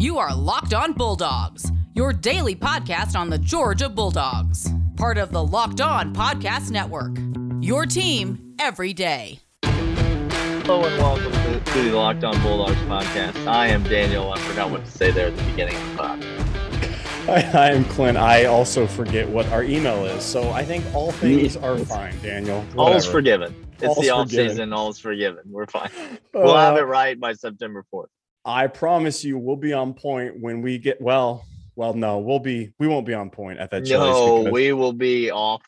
You are Locked On Bulldogs, your daily podcast on the Georgia Bulldogs, part of the Locked On Podcast Network. Your team every day. Hello and welcome to, to the Locked On Bulldogs podcast. I am Daniel. I forgot what to say there at the beginning of the pod. Hi, I am Clint. I also forget what our email is, so I think all things are fine, Daniel. All is forgiven. It's All's the off forgiven. season. All is forgiven. We're fine. We'll have Uh, it right by September 4th. I promise you, we'll be on point when we get well. Well, no, we'll be. We won't be on point at that. No, because- we will be off.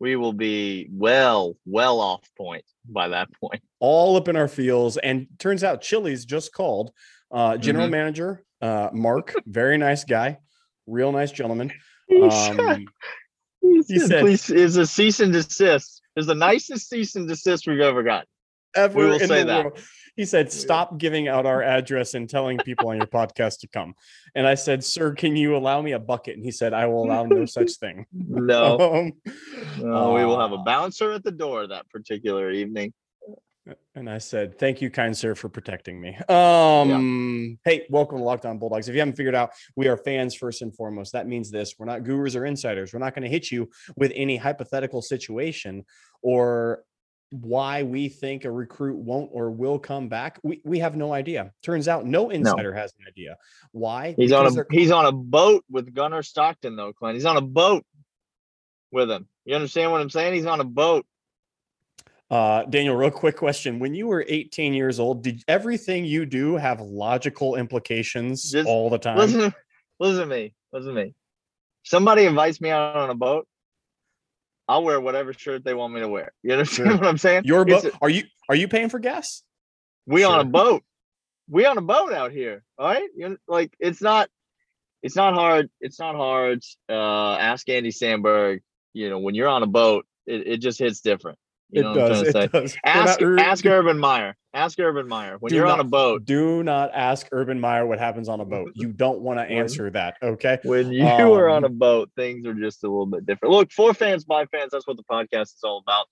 We will be well, well off point by that point. all up in our fields, And turns out Chili's just called uh, general Mhm. manager uh, Mark, very nice guy, real nice gentleman. Um, he said- please, is a cease and desist. Is the nicest cease and desist we've ever got. Ever will in say the that. world. He said, "Stop giving out our address and telling people on your podcast to come." And I said, "Sir, can you allow me a bucket?" And he said, "I will allow no such thing." No, Um, no, we will have a uh, bouncer at the door that particular evening. And I said, "Thank you, kind sir, for protecting me." Um, hey, welcome to Locked On Bulldogs. If you haven't figured out, we are fans first and foremost. That means this: we're not gurus or insiders. We're not going to hit you with any hypothetical situation or why we think a recruit won't or will come back. We we have no idea. Turns out, no insider has an idea. Why? He's on a he's on a boat with Gunnar Stockton though, Clint. He's on a boat with him. You understand what I'm saying? He's on a boat. Uh, Daniel, real quick question. When you were 18 years old, did everything you do have logical implications Just all the time? Listen, listen to me. Listen to me. Somebody invites me out on a boat. I'll wear whatever shirt they want me to wear. You understand Sure. what I'm saying? Your boat? a- Are you are you paying for gas? we on a boat. We on a boat out here. All right. You know, like it's not it's not hard. It's not hard. Uh ask Andy Samberg, you know, when you're on a boat, it, it just hits different. You it know does. what I'm It say? does. Ask not- ask Urban Meyer. Ask Urban Meyer. When you're on a boat, Do not ask Urban Meyer what happens on a boat. You don't want to answer that. Okay. when you are on Um, a boat, things are just a little bit different. Look, for fans, by fans, that's what the podcast is all about.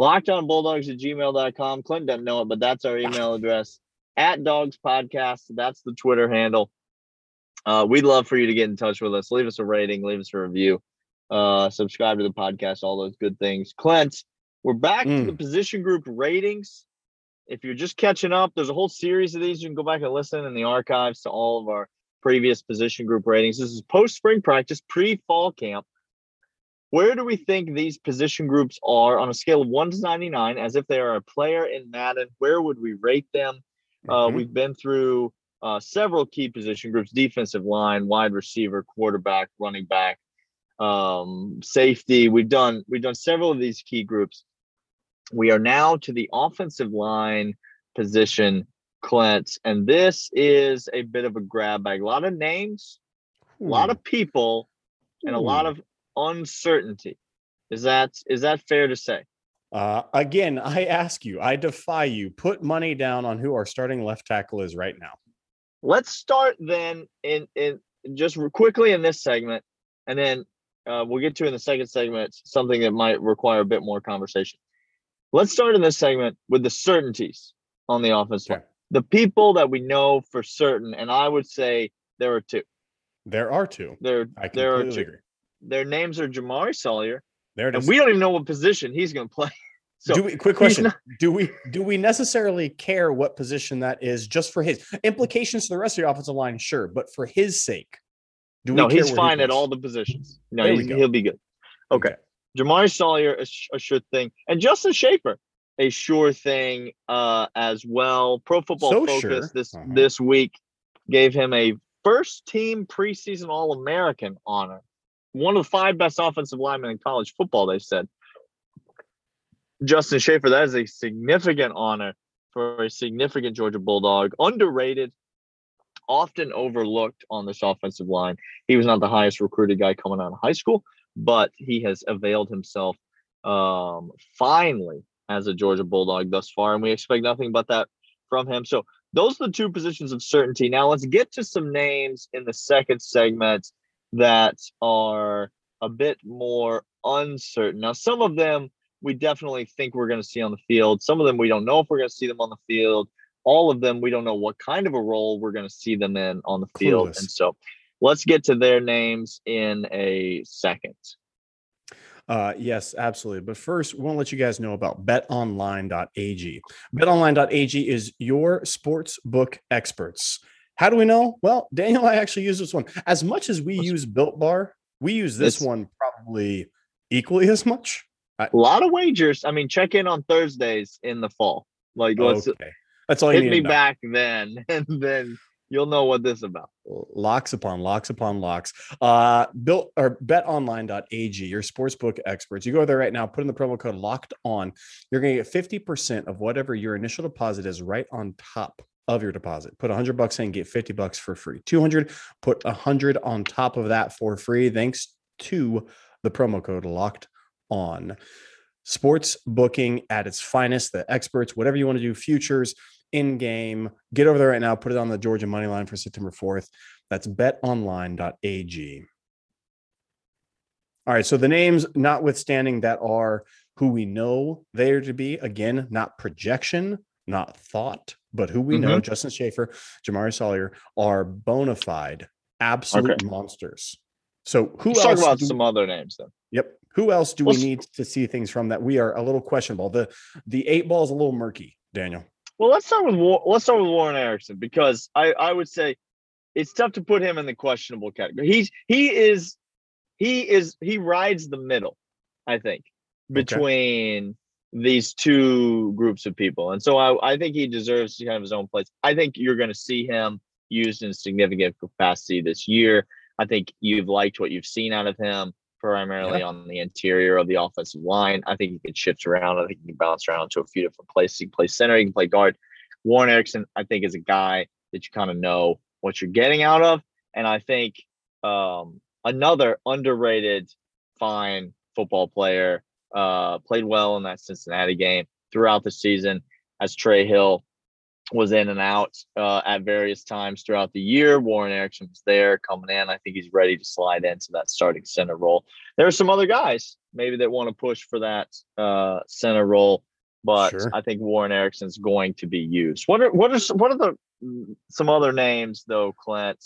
Lockedonbulldogs at gmail.com. Clint doesn't know it, but that's our email address. At Dogs Podcast, that's the Twitter handle. Uh, we'd love for you to get in touch with us. Leave us a rating, leave us a review, uh, subscribe to the podcast, all those good things. Clint, we're back to Mm. the position group ratings. If you're just catching up, there's a whole series of these. You can go back and listen in the archives to all of our previous position group ratings. This is post spring practice, pre fall camp. Where do we think these position groups are on a scale of 1 to 99 as if they are a player in Madden? Where would we rate them? Uh, Mhm. we've been through uh, several key position groups defensive line, wide receiver, quarterback, running back, um, safety. We've done we've done several of these key groups. We are now to the offensive line position, Clint, and this is a bit of a grab bag. A lot of names, a lot of people, and a lot of uncertainty. Is that is that fair to say? Uh, again, I ask you, I defy you. Put money down on who our starting left tackle is right now. Let's start then in in just quickly in this segment, and then uh, we'll get to in the second segment something that might require a bit more conversation. Let's start in this segment with the certainties on the offense line. The people that we know for certain, and I would say there are two. There are two. There, I there are two. agree. Their names are Jamaree Salyer, There it and we don't even know what position he's going to play. So do we, quick question: not- Do we do we necessarily care what position that is just for his implications to the rest of the offensive line? Sure, but for his sake, do we no, he's where he fine at all the positions. No, he'll be good. Okay. Jamaree Salyer, a, a sure thing, and Justin Shaffer, a sure thing uh, as well. Pro Football So Focus sure. this Uh-huh. this week gave him a first team preseason All American honor. One of the five best offensive linemen in college football, they said. Justin Shaffer, that is a significant honor for a significant Georgia Bulldog, underrated, often overlooked on this offensive line. He was not the highest recruited guy coming out of high school, but he has availed himself um, finally as a Georgia Bulldog thus far, and we expect nothing but that from him. So those are the two positions of certainty. Now let's get to some names in the second segment that are a bit more uncertain. Now, some of them we definitely think we're going to see on the field. Some of them we don't know if we're going to see them on the field. All of them, we don't know what kind of a role we're going to see them in on the field. Clueless. And so let's get to their names in a second. Uh, yes, absolutely. But first, we want to let you guys know about betonline.ag. Betonline.ag is your sports book experts. How do we know? Well, Daniel, I actually use this one. As much as we use Built Bar, we use this It's- one probably equally as much. A lot of wagers. I mean, check in on Thursdays in the fall. Like, let's Okay. That's all you hit need me back then, and then you'll know what this is about. locks upon locks upon locks. Uh, built or betonline.ag, your sportsbook experts. You go there right now, put in the promo code locked on. You're going to get 50% of whatever your initial deposit is right on top of your deposit. Put 100 bucks in, get 50 bucks for free. 200, put 100 on top of that for free thanks to the promo code locked on. Sports booking at its finest, the experts, whatever you want to do, futures, in game. Get over there right now. Put it on the Georgia money line for September 4th. That's betonline.ag. All right. So the names, notwithstanding, that are who we know they are to be. Again, not projection, not thought, but who we know. Mm-hmm. Justin Shaffer, Jamaree Salyer are bona fide, absolute Okay. monsters. So who Let's else? talk about do- some other names then. Yep. Who else do Well, we need to see things from that we are a little questionable? The the eight ball is a little murky, Daniel. Well, let's start with War- let's start with Warren Ericson because I I would say it's tough to put him in the questionable category. He's he is he is he rides the middle, I think, between these two groups of people, and so I I think he deserves kind of his own place. I think you're going to see him used in significant capacity this year. I think you've liked what you've seen out of him primarily on the interior of the offensive line. I think he can shift around. I think he can bounce around to a few different places. He can play center, he can play guard. Warren Ericson, I think, is a guy that you kind of know what you're getting out of. And I think um, another underrated, fine football player, uh, played well in that Cincinnati game throughout the season as Trey Hill was in and out uh, at various times throughout the year. Warren Ericson was there coming in. I think he's ready to slide into that starting center role. There are some other guys maybe that want to push for that uh, center role, but Sure. I think Warren Ericson's going to be used. What are what are what are the some other names though, Clint,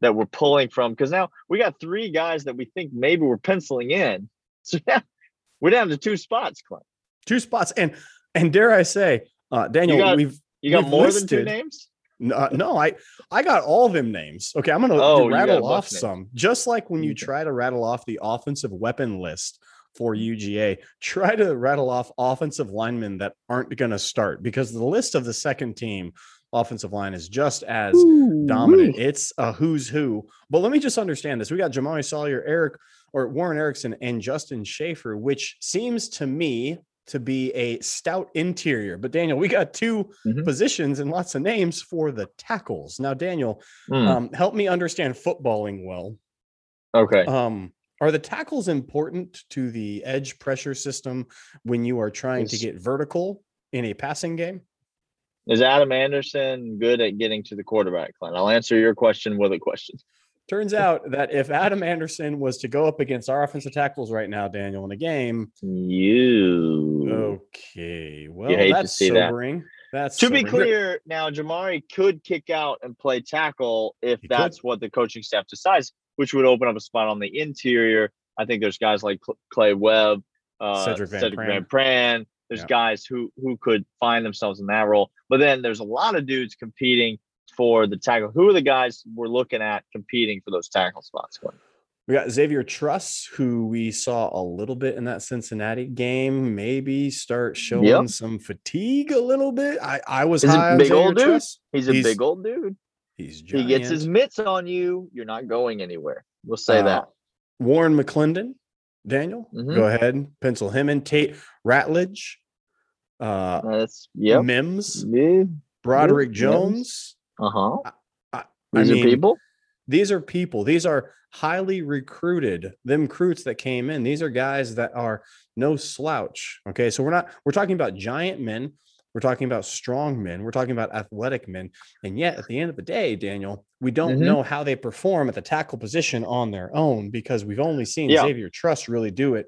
that we're pulling from? Because now we got three guys that we think maybe we're penciling in. So yeah, we're down to two spots, Clint. Two spots, and and dare I say, uh, Daniel, got- we've You got We've more than two names. no, uh, no, I I got all of them names. Okay, I'm gonna Oh, you got a rattle off some, just like when you try to rattle off the offensive weapon list for. UGA. Try to rattle off offensive linemen that aren't going to start because the list of the second team offensive line is just as dominant. It's a who's who. But let me just understand this. We got Jamaree Salyer, Eric or Warren Ericson, and Justin Shaffer, which seems to me to be a stout interior. But Daniel, we got 2 Mhm. positions and lots of names for the tackles. Now, Daniel, Hmm, um, help me understand footballing well. okay. Um, are the tackles important to the edge pressure system when you are trying to get vertical in a passing game? Is Adam Anderson good at getting to the quarterback, Clint? I'll answer your question with a question. Turns out that if Adam Anderson was to go up against our offensive tackles right now, Daniel, in a game, You. okay, well, hate to that's see that. That's To be sobering. Here- clear, now Jamaree could kick out and play tackle if He could. that's what the coaching staff decides, which would open up a spot on the interior. I think there's guys like Clay Webb, uh, Sedrick Van Sedrick Van Pran. Pran. There's Yeah. guys who who could find themselves in that role. But then there's a lot of dudes competing for the tackle. Who are the guys we're looking at competing for those tackle spots? Clint? We got Xavier Truss, who we saw a little bit in that Cincinnati game, maybe start showing Yep. some fatigue a little bit. I, I was He's a high on big old dude. Truss. He's a He's big old dude. He's He gets his mitts on you. You're not going anywhere. We'll say Uh, that. Warren McClendon, Daniel, Mhm. go ahead, and pencil him in. Tate Ratledge, uh, That's yep. Mims, Yeah. Broderick. Jones. Uh huh. I- I These mean, are people. these are people these are highly recruited them recruits that came in these are guys that are no slouch okay so we're not we're talking about giant men we're talking about strong men we're talking about athletic men and yet at the end of the day daniel we don't Mhm. know how they perform at the tackle position on their own because we've only seen Yeah. xavier truss really do it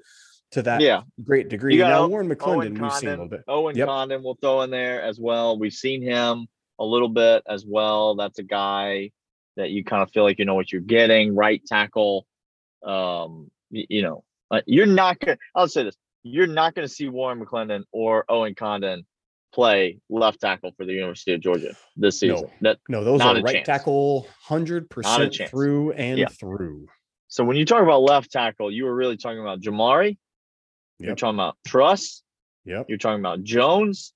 to that Yeah. great degree now warren Owen mcclendon we've seen a little bit Owen Yep. Condon will throw in there as well. We've seen him a little bit as well. That's a guy that you kind of feel like you know what you're getting. Right tackle. Um, y- you know, uh, you're not gonna. I'll say this: you're not gonna see Warren McClendon or Owen Condon play left tackle for the University of Georgia this No. season. That No, those are right chance. tackle, hundred percent through and Yeah. through. so when you talk about left tackle, you were really talking about Jamaree. You're talking about Truss. Yep. You're talking about Jones.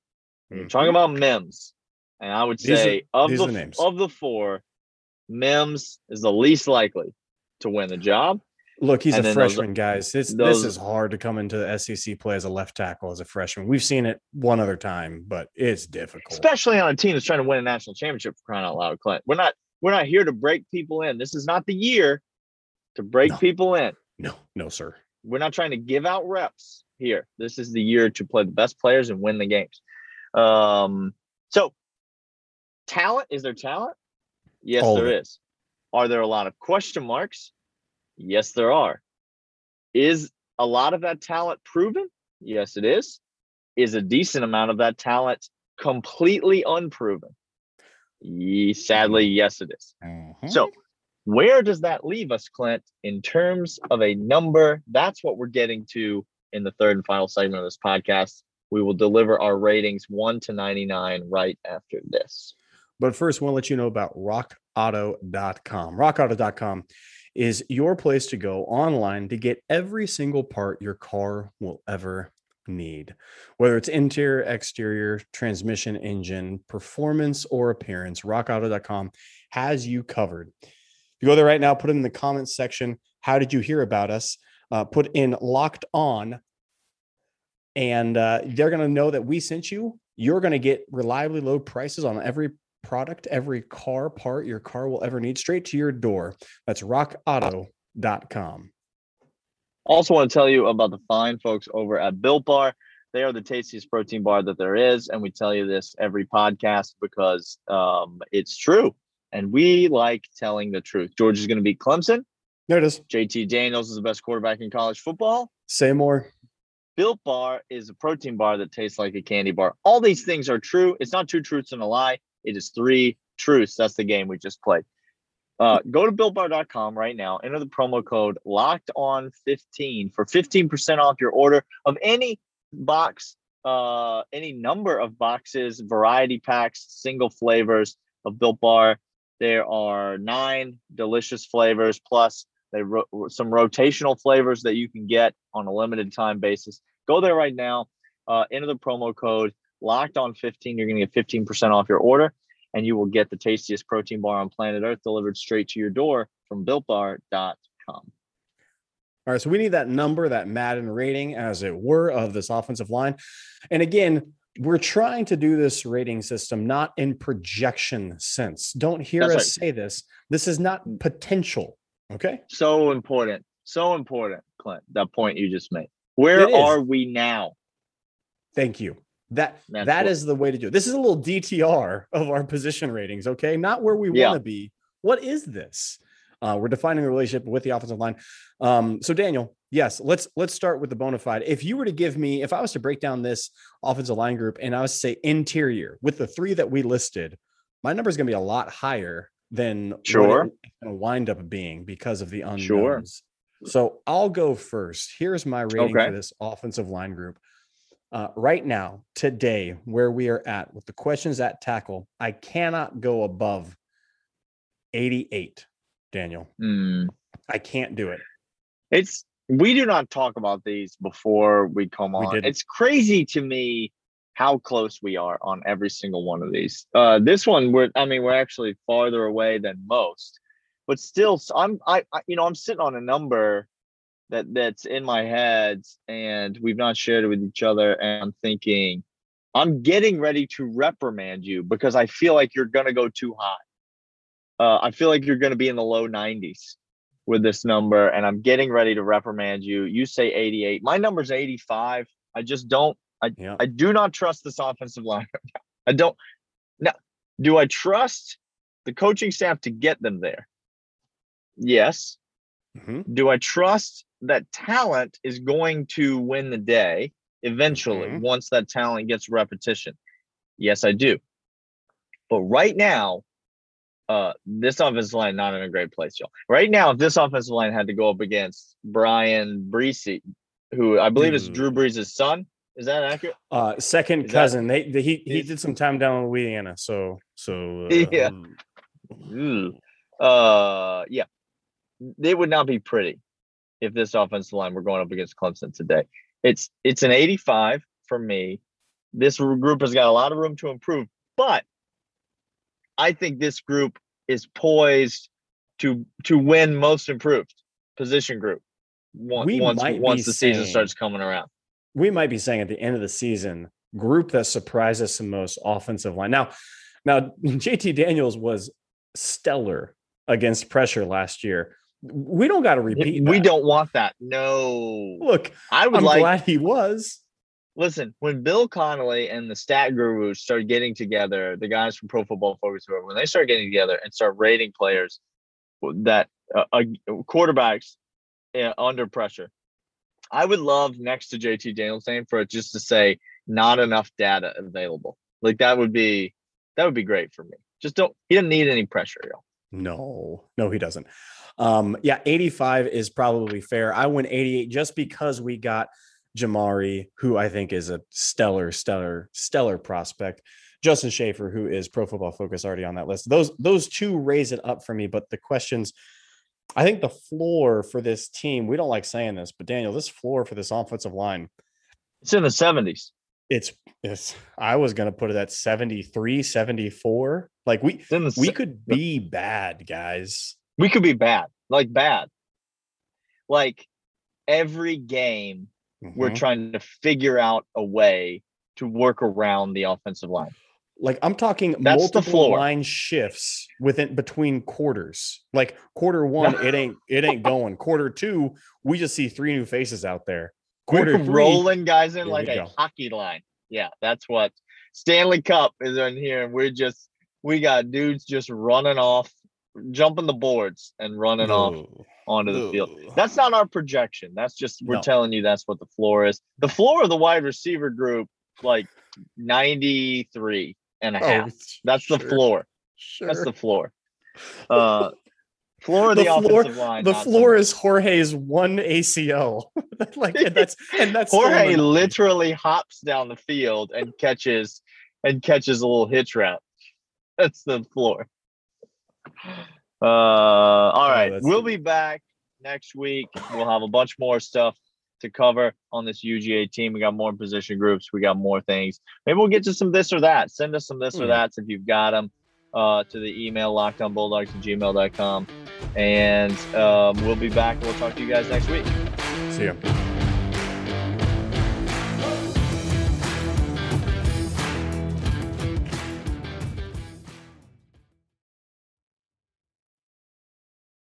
You're Mhm. talking about Mims. And I would These are- say of the names. of the four, Mims is the least likely to win the job. Look, he's And a then those- freshman, guys. This those- this is hard to come into the SEC play as a left tackle as a freshman. We've seen it one other time, but it's difficult. Especially on a team that's trying to win a national championship for crying out loud, Clint. We're not we're not here to break people in. This is not the year to break No. people in. No, no, sir. We're not trying to give out reps here. This is the year to play the best players and win the games. Um, so talent, is there talent? Yes, All there is. Are there a lot of question marks? Yes, there are. Is a lot of that talent proven? Yes, it is. Is a decent amount of that talent completely unproven? Ye, sadly, yes, it is. Mhm. So, where does that leave us, Clint, in terms of a number? That's what we're getting to in the third and final segment of this podcast. We will deliver our ratings 1 to 99 right after this. But first, I want to let you know about rockauto.com. Rockauto.com is your place to go online to get every single part your car will ever need, whether it's interior, exterior, transmission, engine, performance, or appearance. Rockauto.com has you covered. If you go there right now, put it in the comments section. How did you hear about us? Uh, put in locked on, and uh, they're going to know that we sent you. You're going to get reliably low prices on every product, every car part your car will ever need straight to your door. That's rockauto.com. Also, want to tell you about the fine folks over at Built Bar. They are the tastiest protein bar that there is. And we tell you this every podcast because um, it's true. And we like telling the truth. George is going to beat Clemson. There it is. JT Daniels is the best quarterback in college football. Say more. Built Bar is a protein bar that tastes like a candy bar. All these things are true. It's not two truths and a lie. It is three truths. That's the game we just played. Uh, go to builtbar.com right now. Enter the promo code locked on 15 for 15% off your order of any box, uh, any number of boxes, variety packs, single flavors of Built Bar. There are nine delicious flavors plus they ro- some rotational flavors that you can get on a limited time basis. Go there right now. Uh, enter the promo code locked on 15. You're going to get 15% off your order, and you will get the tastiest protein bar on planet Earth delivered straight to your door from builtbar.com. All right. So we need that number, that Madden rating, as it were, of this offensive line. And again, we're trying to do this rating system not in projection sense. Don't hear That's us right. say this. This is not mm. potential. Okay. So important. So important, Clint, that point you just made. Where are we now? Thank you. That That's that what- is the way to do it. This is a little DTR of our position ratings. Okay, not where we Yeah. want to be. What is this? Uh, we're defining the relationship with the offensive line. Um, so Daniel, yes, let's let's start with the bona fide. If you were to give me, if I was to break down this offensive line group and I was to say interior with the three that we listed, my number is going to be a lot higher than Sure. going to wind up being because of the unknowns. Sure. So I'll go first. Here's my rating Okay. for this offensive line group. Uh, right now, today, where we are at with the questions at tackle, I cannot go above 88, Daniel. Hmm. I can't do it. It's we do not talk about these before we come on. didn't. it's crazy to me how close we are on every single one of these. Uh, this one, we're I mean, we're actually farther away than most, but still, I'm I, I you know I'm sitting on a number that that's in my head, and we've not shared it with each other, and I'm thinking. I'm getting ready to reprimand you because I feel like you're gonna go too high. Uh, I feel like you're gonna be in the low 90s with this number and I'm getting ready to reprimand you. You say 88. My number's 85. I just don't Yeah. I do not trust this offensive line. I don't now do I trust the coaching staff to get them there? Yes. Mhm. Do I trust that talent is going to win the day eventually Mhm. once that talent gets repetition? Yes, I do. But right now, uh, this offensive line not in a great place, y'all. Right now, if this offensive line had to go up against Bryan Bresee, who I believe is Drew Brees' son, is that accurate? Uh, second is cousin. That, they, they, he he did some time down in Louisiana, so so uh, yeah. Uh, yeah, they would not be pretty if this offensive line were going up against Clemson today. It's it's an 85 for me. This group has got a lot of room to improve, but I think this group is poised to to win most improved position group once once, once the saying, season starts coming around. We might be saying at the end of the season, group that surprised us the most offensive line. Now, now JT Daniels was stellar against pressure last year. We don't got to repeat. We that. don't want that. No. Look, I would I'm like, glad he was. Listen, when Bill Connelly and the stat gurus started getting together, the guys from Pro Football Focus, when they start getting together and start rating players that uh, uh, quarterbacks uh, under pressure, I would love next to JT Daniels' name for it just to say not enough data available. Like that would be that would be great for me. Just don't he doesn't need any pressure, y'all. No, no, he doesn't. Um, yeah, 85 is probably fair. I went 88 just because we got Jamaree, who I think is a stellar, stellar, stellar prospect. Justin Shaffer, who is Pro Football Focus, already on that list. Those those two raise it up for me. But the questions, I think the floor for this team, we don't like saying this, but Daniel, this floor for this offensive line, it's in the 70s. It's it's I was gonna put it at 73, 74. Like we we could be bad, guys. We could be bad, like bad. Like every game Mm-hmm. We're trying to figure out a way to work around the offensive line. Like I'm talking That's multiple line shifts within between quarters. Like quarter one, it ain't it ain't going. Quarter two, we just see three new faces out there. Quarter three, rolling guys in like a go. hockey line. Yeah, that's what Stanley Cup is in here, and we're just we got dudes just running off, jumping the boards and running off onto the field. That's not our projection. That's just we're no. telling you that's what the floor is. The floor of the wide receiver group, like 93 and a half. Oh, that's sure. the floor. Sure. That's the floor. Uh floor of the, the floor, offensive line. The floor is George's one ACL. like and that's and that's Jorge literally hops down the field and catches and catches a little hitch route. That's the floor. Uh, all oh, oh, we'll be back next week. We'll have a bunch more stuff to cover on this UGA team. We got more position groups. We got more things. Maybe we'll get to some this or that. Send us some this or hmm. that if you've got them uh, to the email lockedonbulldogs at gmail.com. And um, we'll be back. We'll talk to you guys next week. See ya.